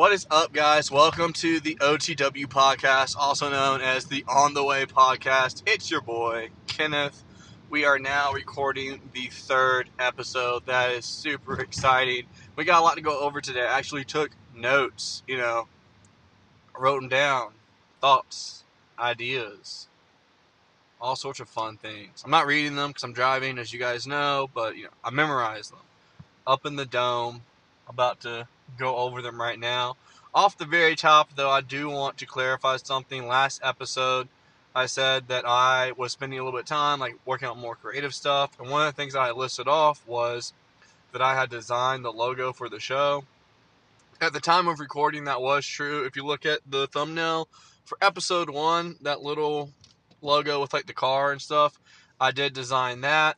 What is up, guys? Welcome to the OTW podcast, also known as the On the Way podcast. It's your boy, Kenneth. We are now recording the third episode. That is super exciting. We got a lot to go over today. I actually took notes, you know, wrote them down, thoughts, ideas, all sorts of fun things. I'm not reading them because I'm driving, as you guys know, but you know, I memorized them. Up in the dome, about to go over them right now. Off the very top, though, I do want to clarify something. Last episode, I said that I was spending a little bit of time like working on more creative stuff, and one of the things I listed off was that I had designed the logo for the show. At the time of recording, that was true. If you look at the thumbnail for episode one, that little logo with like the car and stuff, I did design that.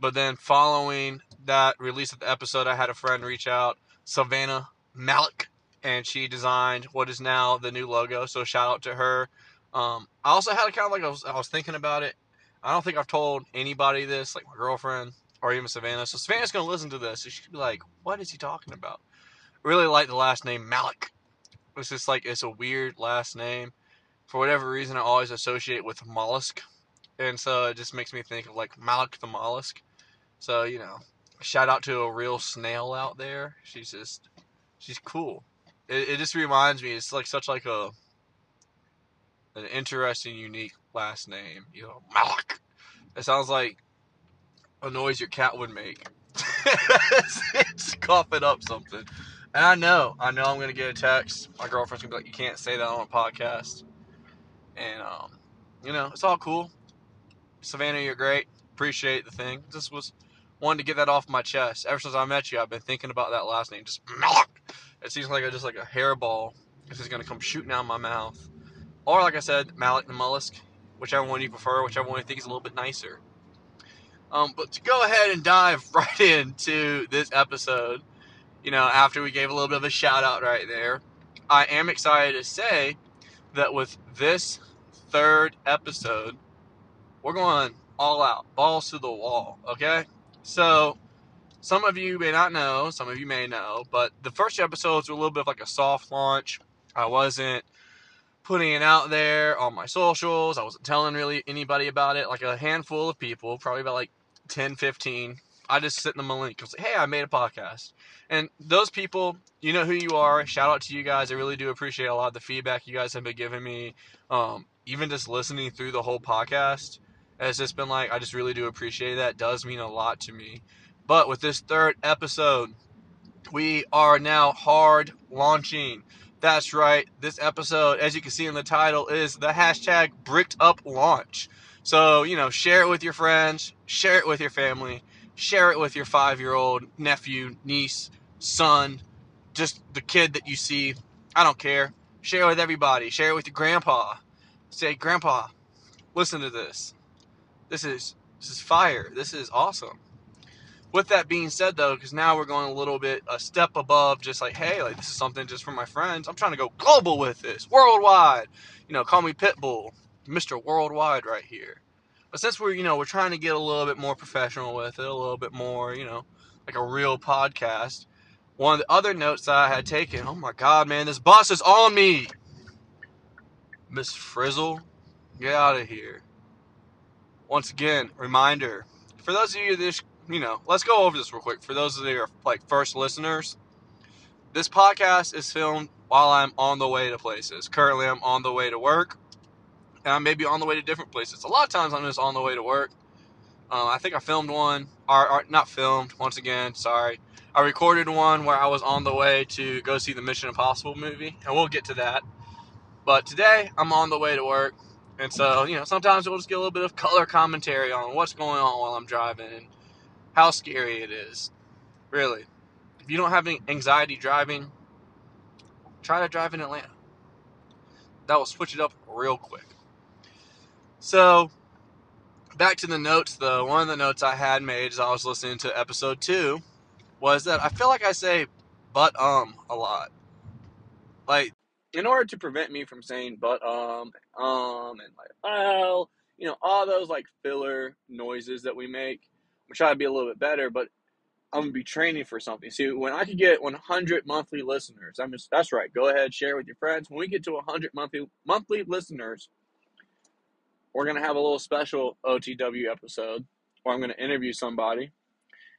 But then following that release of the episode, I had a friend reach out, Savannah Malik, and she designed what is now the new logo. So shout out to her. Um, I also had a kind of like I was, I was thinking about it. I don't think I've told anybody this, like my girlfriend or even Savannah. So Savannah's gonna listen to this. So she could be like, "What is he talking about?" Really like the last name Malik. It's just like it's a weird last name. For whatever reason, I always associate with mollusk, and so it just makes me think of like Malik the mollusk. So you know, shout out to a real snail out there. She's just, she's cool. It, it just reminds me. It's like such like a an interesting, unique last name. You know, Malik. It sounds like a noise your cat would make. it's, it's coughing up something. And I know, I know I'm gonna get a text. My girlfriend's gonna be like, "You can't say that on a podcast." And um, you know, it's all cool. Savannah, you're great. Appreciate the thing. This was wanted to get that off my chest. Ever since I met you, I've been thinking about that last name. Just it seems like a, just like a hairball. This is gonna come shooting out of my mouth. Or like I said, Malik the mollusk, whichever one you prefer, whichever one you think is a little bit nicer. Um, but to go ahead and dive right into this episode, you know, after we gave a little bit of a shout out right there, I am excited to say that with this third episode, we're going all out, balls to the wall, okay? So, some of you may not know, some of you may know, but the first episodes were a little bit of like a soft launch. I wasn't putting it out there on my socials. I wasn't telling really anybody about it. Like a handful of people, probably about like 10, 15. I just sent them a link. I was like, hey, I made a podcast. And those people, you know who you are. Shout out to you guys. I really do appreciate a lot of the feedback you guys have been giving me. Um, even just listening through the whole podcast has just been like, I just really do appreciate that. It does mean a lot to me. But with this third episode, we are now hard launching. That's right. This episode, as you can see in the title, is the hashtag bricked up launch. So, you know, share it with your friends, share it with your family, share it with your five year old nephew, niece, son, just the kid that you see. I don't care. Share it with everybody. Share it with your grandpa. Say, Grandpa, listen to this. This is this is fire. This is awesome. With that being said, though, because now we're going a little bit a step above, just like, hey, like this is something just for my friends. I'm trying to go global with this, worldwide. You know, call me Pitbull, Mr. Worldwide, right here. But since we're, you know, we're trying to get a little bit more professional with it, a little bit more, you know, like a real podcast. One of the other notes that I had taken, oh my God, man, this bus is on me. Miss Frizzle, get out of here. Once again, reminder for those of you that you know, let's go over this real quick. For those of you that are like first listeners, this podcast is filmed while I'm on the way to places. Currently, I'm on the way to work, and I may be on the way to different places. A lot of times, I'm just on the way to work. Uh, I think I filmed one, or, or not filmed. Once again, sorry. I recorded one where I was on the way to go see the Mission Impossible movie, and we'll get to that. But today, I'm on the way to work, and so you know, sometimes we'll just get a little bit of color commentary on what's going on while I'm driving and how scary it is. Really. If you don't have any anxiety driving, try to drive in Atlanta. That will switch it up real quick. So, back to the notes though. One of the notes I had made as I was listening to episode two was that I feel like I say but um a lot. Like, in order to prevent me from saying but um um and like well, you know, all those like filler noises that we make, we try to be a little bit better, but I'm gonna be training for something. See, when I could get 100 monthly listeners, I'm just, that's right. Go ahead, share with your friends. When we get to 100 monthly monthly listeners, we're gonna have a little special OTW episode where I'm gonna interview somebody,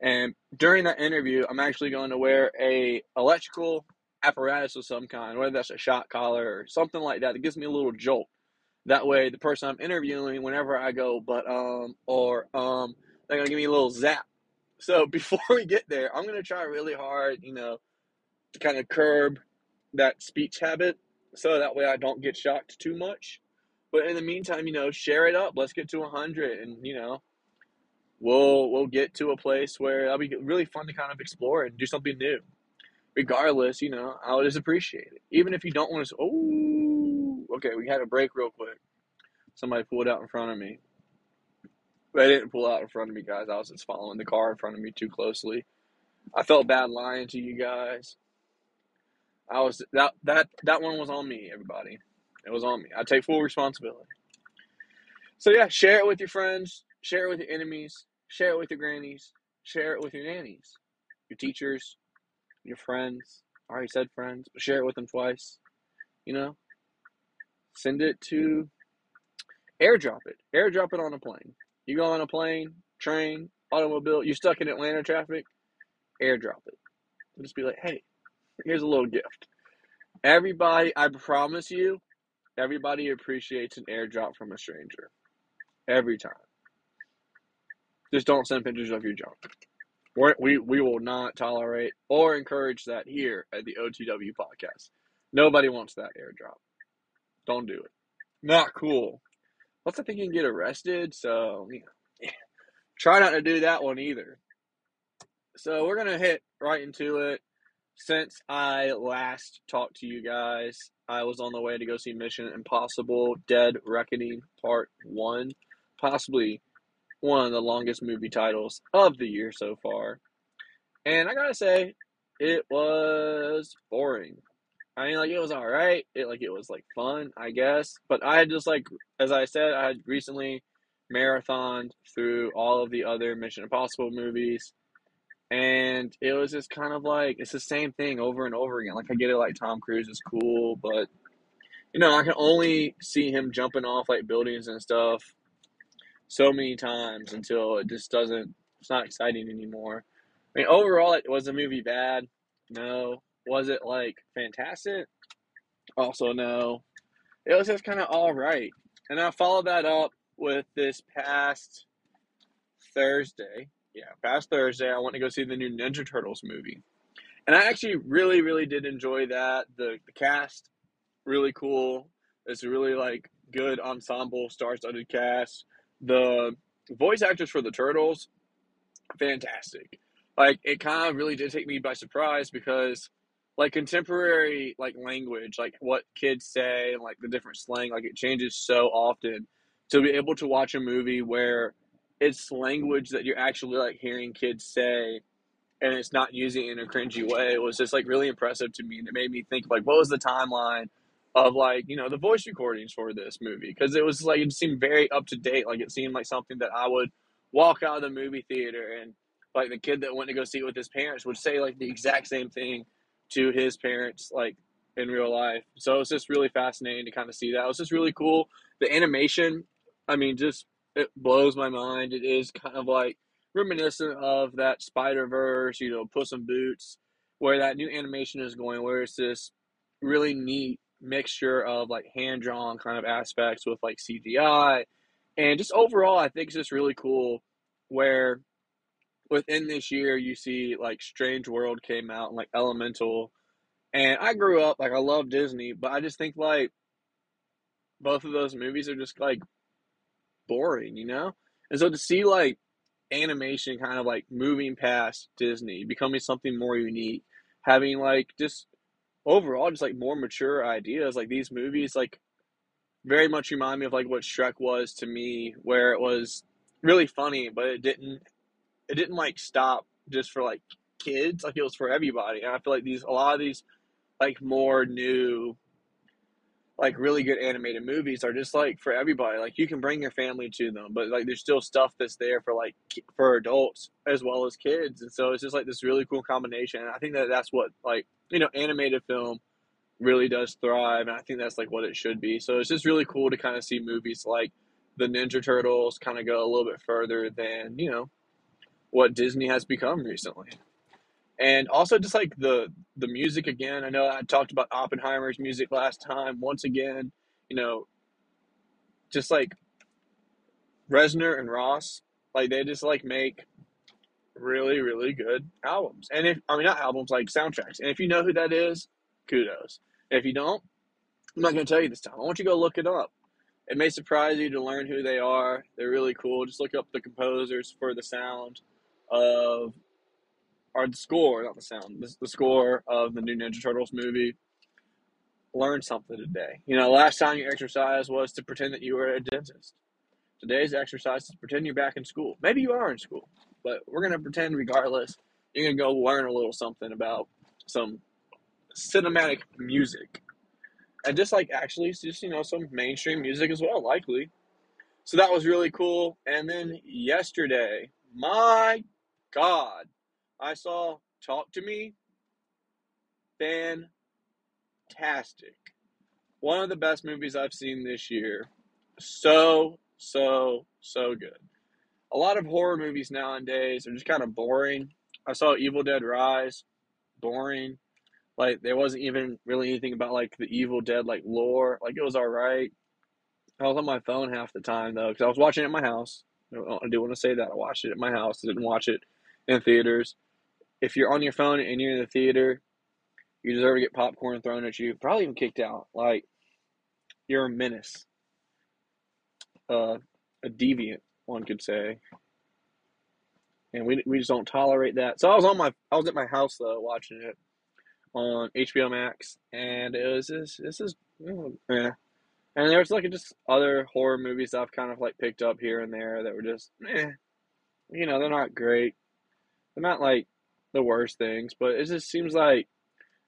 and during that interview, I'm actually going to wear a electrical apparatus of some kind, whether that's a shot collar or something like that. That gives me a little jolt. That way, the person I'm interviewing, whenever I go, but um, or um, they're gonna give me a little zap. So before we get there, I'm gonna try really hard, you know, to kind of curb that speech habit, so that way I don't get shocked too much. But in the meantime, you know, share it up. Let's get to 100, and you know, we'll we'll get to a place where it'll be really fun to kind of explore and do something new. Regardless, you know, I'll just appreciate it. Even if you don't want to. Oh, okay. We had a break real quick. Somebody pulled out in front of me. They didn't pull out in front of me, guys. I was just following the car in front of me too closely. I felt bad lying to you guys. I was that that that one was on me, everybody. It was on me. I take full responsibility. So yeah, share it with your friends, share it with your enemies, share it with your grannies, share it with your nannies, your teachers, your friends. I already said friends, but share it with them twice. You know? Send it to airdrop it. Airdrop it on a plane. You go on a plane, train, automobile, you're stuck in Atlanta traffic, airdrop it. Just be like, hey, here's a little gift. Everybody, I promise you, everybody appreciates an airdrop from a stranger. Every time. Just don't send pictures of your junk. We're, we we will not tolerate or encourage that here at the OTW podcast. Nobody wants that airdrop. Don't do it. Not cool. Plus, I think you can get arrested. So you know, try not to do that one either. So we're gonna hit right into it. Since I last talked to you guys, I was on the way to go see Mission Impossible: Dead Reckoning Part One, possibly one of the longest movie titles of the year so far. And I gotta say, it was boring. I mean, like it was all right. It like it was like fun, I guess. But I just like, as I said, I had recently marathoned through all of the other Mission Impossible movies, and it was just kind of like it's the same thing over and over again. Like I get it, like Tom Cruise is cool, but you know, I can only see him jumping off like buildings and stuff so many times until it just doesn't. It's not exciting anymore. I mean, overall, it was the movie bad? No. Was it like fantastic? Also, no. It was just kind of all right. And I followed that up with this past Thursday. Yeah, past Thursday, I went to go see the new Ninja Turtles movie. And I actually really, really did enjoy that. The, the cast, really cool. It's a really like good ensemble, star-studded cast. The voice actors for the Turtles, fantastic. Like it kind of really did take me by surprise because like contemporary like language, like what kids say and like the different slang, like it changes so often. To be able to watch a movie where it's language that you're actually like hearing kids say and it's not using it in a cringy way it was just like really impressive to me and it made me think like what was the timeline of like you know the voice recordings for this movie because it was like it seemed very up to date like it seemed like something that i would walk out of the movie theater and like the kid that went to go see it with his parents would say like the exact same thing to his parents like in real life. So it's just really fascinating to kind of see that. It was just really cool. The animation i mean just it blows my mind. It is kind of like reminiscent of that spider verse you know puss in boots where that new animation is going where it's this really neat mixture of like hand drawn kind of aspects with like CGI. And just overall, I think it's just really cool where within this year you see like Strange World came out and like Elemental. And I grew up, like, I love Disney, but I just think like both of those movies are just like boring, you know? And so to see like animation kind of like moving past Disney, becoming something more unique, having like just overall just like more mature ideas. Like these movies, like very much remind me of like what Shrek was to me, where it was really funny, but it didn't it didn't like stop just for like kids. Like it was for everybody. And I feel like these a lot of these like more new like really good animated movies are just like for everybody. Like you can bring your family to them, but like there's still stuff that's there for like for adults as well as kids, and so it's just like this really cool combination. And I think that that's what like you know animated film really does thrive, and I think that's like what it should be. So it's just really cool to kind of see movies like the Ninja Turtles kind of go a little bit further than you know what Disney has become recently and also just like the the music again. I know I talked about Oppenheimer's music last time. Once again, you know, just like Reznor and Ross, like they just like make really really good albums. And if I mean not albums, like soundtracks. And if you know who that is, kudos. If you don't, I'm not going to tell you this time. I want you to go look it up. It may surprise you to learn who they are. They're really cool. Just look up the composers for the sound of or the score, not the sound, the, the score of the new Ninja Turtles movie. Learn something today. You know, last time you exercised was to pretend that you were a dentist. Today's exercise is pretend you're back in school. Maybe you are in school, but we're to pretend regardless. You're to go learn a little something about some cinematic music. And just like actually, just, you know, some mainstream music as well, likely. So that was really cool. And then yesterday, my God, I saw Talk to Me. Fantastic. One of the best movies I've seen this year. So, so, so good. A lot of horror movies nowadays are just kind of boring. I saw Evil Dead Rise. Boring. Like, there wasn't even really anything about, like, the Evil Dead, like, lore. Like, it was alright. I was on my phone half the time, though, because I was watching it at my house. I do want to say that. I watched it at my house. I didn't watch it in theaters if you're on your phone and you're in the theater, you deserve to get popcorn thrown at you, probably even kicked out. Like you're a menace, uh, a deviant, one could say. And we we just don't tolerate that. So I was on my I was at my house though watching it on HBO Max, and it was this this is yeah. And there was like just other horror movies I've kind of like picked up here and there that were just eh, you know they're not great. They're not like the worst things, but it just seems like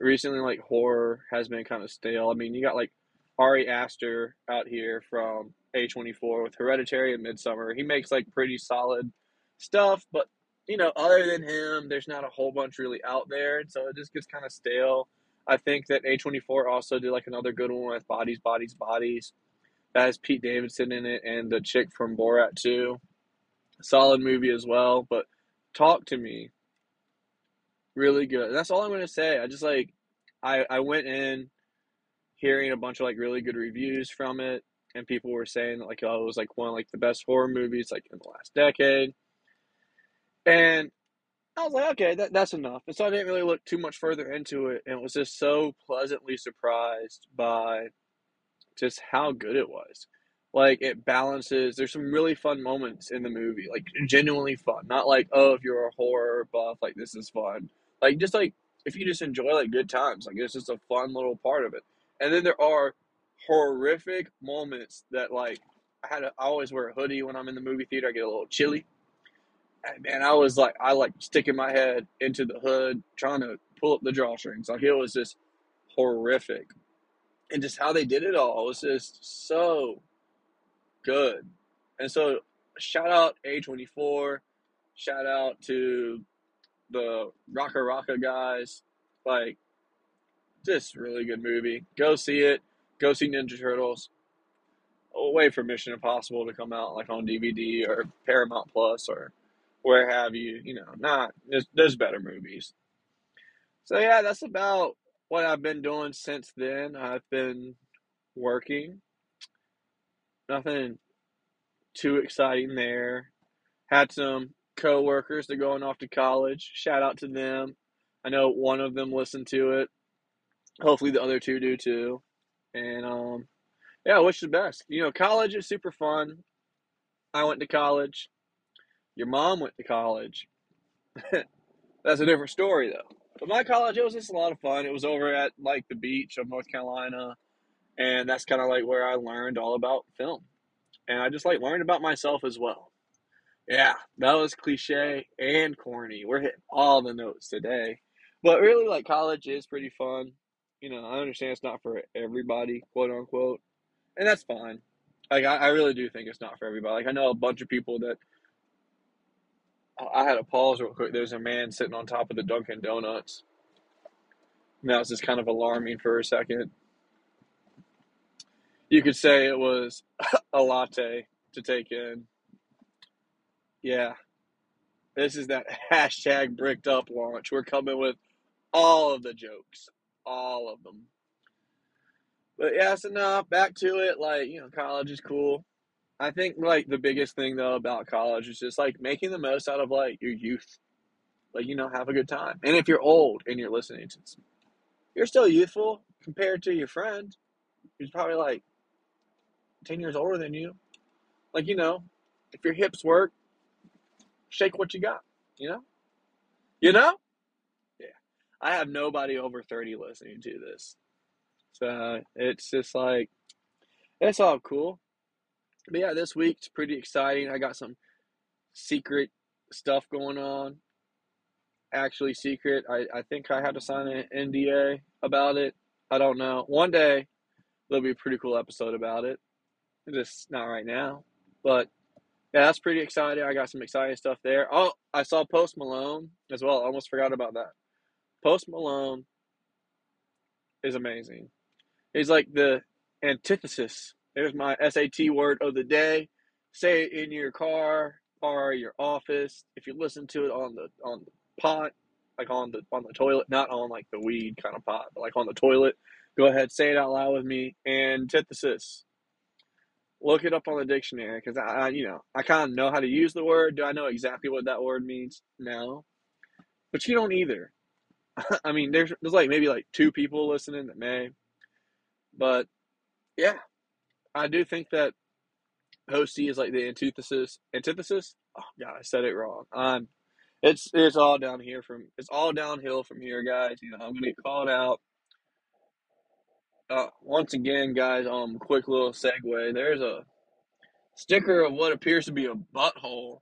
recently like horror has been kind of stale. I mean, you got like Ari Aster out here from A24 with Hereditary and Midsommar. He makes like pretty solid stuff, but you know, other than him, there's not a whole bunch really out there, and so it just gets kind of stale. I think that A24 also did like another good one with Bodies, Bodies, Bodies. That has Pete Davidson in it and the chick from Borat too. Solid movie as well, but Talk to Me really good. That's all I'm gonna say. I just like I I went in hearing a bunch of like really good reviews from it, and people were saying that like oh it was like one of like the best horror movies like in the last decade, and I was like okay that that's enough. And so I didn't really look too much further into it, and was just so pleasantly surprised by just how good it was. Like it balances. There's some really fun moments in the movie, like genuinely fun. Not like oh, if you're a horror buff, like this is fun. Like just like if you just enjoy like good times, like it's just a fun little part of it. And then there are horrific moments that like I had to, I always wear a hoodie when I'm in the movie theater. I get a little chilly. And man, I was like I like sticking my head into the hood trying to pull up the drawstrings. Like it was just horrific. And just how they did it all was just so good. And so shout out A24. Shout out to the RackaRacka guys. Like, just really good movie. Go see it. Go see Ninja Turtles. Wait for Mission Impossible to come out like on DVD or Paramount Plus or where have you. You know, not there's, there's better movies. So yeah, that's about what I've been doing since then. I've been working. Nothing too exciting there. Had some co-workers they're going off to college shout out to them i know one of them listened to it hopefully the other two do too. And um yeah I wish the best. You know college is super fun. I went to college. Your mom went to college. That's a different story though. But my college it was just a lot of fun. It was over at like the beach of north carolina and that's kind of like where i learned all about film. And i just like learned about myself as well. Yeah, that was cliche and corny. We're hitting all the notes today. But really, like, college is pretty fun. You know, I understand it's not for everybody, quote unquote, and that's fine. Like I, I really do think it's not for everybody. Like I know a bunch of people that I had a pause real quick. There's a man sitting on top of the Dunkin' Donuts. And that was just kind of alarming for a second. You could say it was a latte to take in. Yeah. This is that hashtag bricked up launch. We're coming with all of the jokes. All of them. But yeah, so now back to it. Like, you know, college is cool. I think like the biggest thing though about college is just like making the most out of like your youth. Like, you know, have a good time. And if you're old and you're listening to this, you're still youthful compared to your friend who's probably like 10 years older than you. Like, you know, if your hips work, shake what you got, you know? You know? I have nobody over 30 listening to this. So it's just like, it's all cool. But yeah, this week's pretty exciting. I got some secret stuff going on. Actually, secret. I, I think I had to sign an NDA about it. I don't know. One day, there'll be a pretty cool episode about it. Just not right now. But yeah, that's pretty exciting. I got some exciting stuff there. Oh, I saw Post Malone as well. I almost forgot about that. Post Malone is amazing. He's like the antithesis. There's my SAT word of the day. Say it in your car or your office. If you listen to it on the on the pot, like on the on the toilet, not on like the weed kind of pot, but like on the toilet. Go ahead, say it out loud with me. Antithesis. Look it up on the dictionary because I, I, you know, I kind of know how to use the word. Do I know exactly what that word means? No, but you don't either. I mean, there's there's like maybe like two people listening that may, but yeah, I do think that Posty is like the antithesis. Antithesis? Oh god, I said it wrong. Um, it's it's all down here from it's all downhill from here, guys. You know, I'm gonna get called out. Uh, once again, guys. Um, quick little segue. There's a sticker of what appears to be a butthole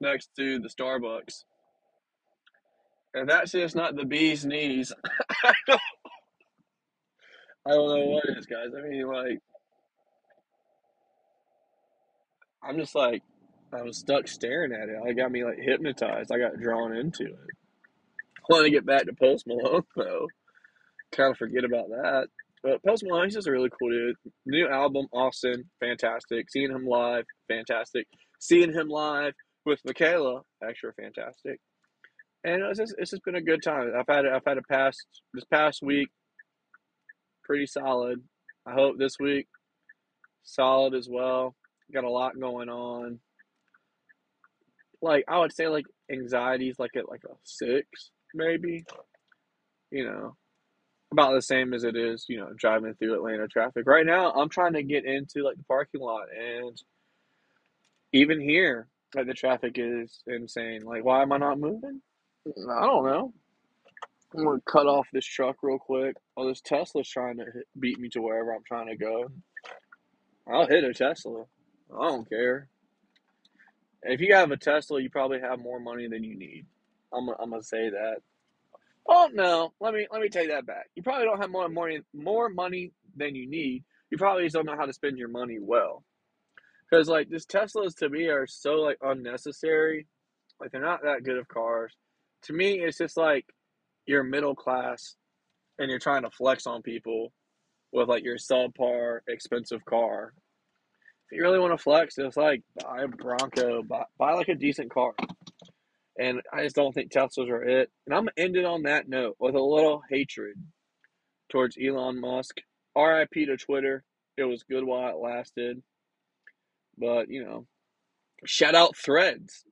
next to the Starbucks, and that's just not the bee's knees. I don't, know what it is, guys. I mean, like, I'm just like, I was stuck staring at it. It got me like hypnotized. I got drawn into it. I want to get back to Post Malone though. Kind of forget about that. But Post Malone, he's just a really cool dude. New album, Austin, fantastic. Seeing him live, fantastic. Seeing him live with Michaela, extra fantastic. And it's just, it's just been a good time. I've had I've had a past this past week, pretty solid. I hope this week solid as well. Got a lot going on. Like I would say, like anxiety is like at like a six, maybe. You know, about the same as it is, you know, driving through Atlanta traffic. Right now, I'm trying to get into like the parking lot, and even here, like the traffic is insane. Like, why am I not moving? I don't know. I'm gonna cut off this truck real quick. Oh, this Tesla's trying to hit, beat me to wherever I'm trying to go. I'll hit a Tesla. I don't care. If you have a Tesla, you probably have more money than you need. I'm, I'm gonna say that. Oh no, let me let me take that back. You probably don't have more money more money than you need. You probably just don't know how to spend your money well. Because like these Teslas to me are so like unnecessary. Like they're not that good of cars. To me, it's just like you're middle class and you're trying to flex on people with like your subpar expensive car. If you really want to flex, it's like buy a Bronco, buy, buy like a decent car. And I just don't think Teslas are it. And I'm gonna end it on that note with a little hatred towards Elon Musk. RIP to Twitter. It was good while it lasted. But, you know, shout out threads.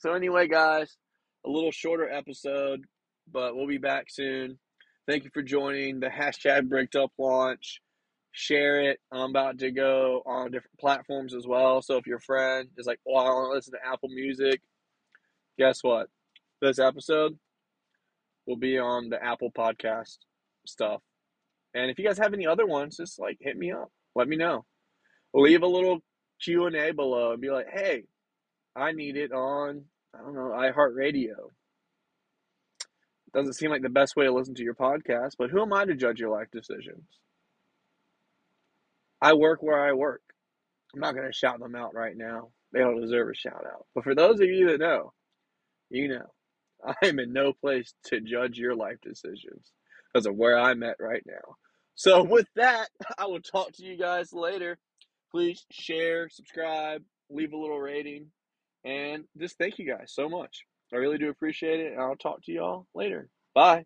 So anyway, guys, a little shorter episode, but we'll be back soon. Thank you for joining the hashtag bricked up launch. Share it. I'm about to go on different platforms as well. So if your friend is like, "Oh, I want to listen to Apple Music," guess what? This episode will be on the Apple Podcast stuff. And if you guys have any other ones, just like hit me up. Let me know. Leave a little Q and A below and be like, "Hey, I need it on I don't know iHeartRadio." Doesn't seem like the best way to listen to your podcast, but who am I to judge your life decisions? I work where I work. I'm not going to shout them out right now. They don't deserve a shout out. But for those of you that know, you know, I am in no place to judge your life decisions because of where I'm at right now. So, with that, I will talk to you guys later. Please share, subscribe, leave a little rating, and just thank you guys so much. I really do appreciate it, and I'll talk to y'all later. Bye.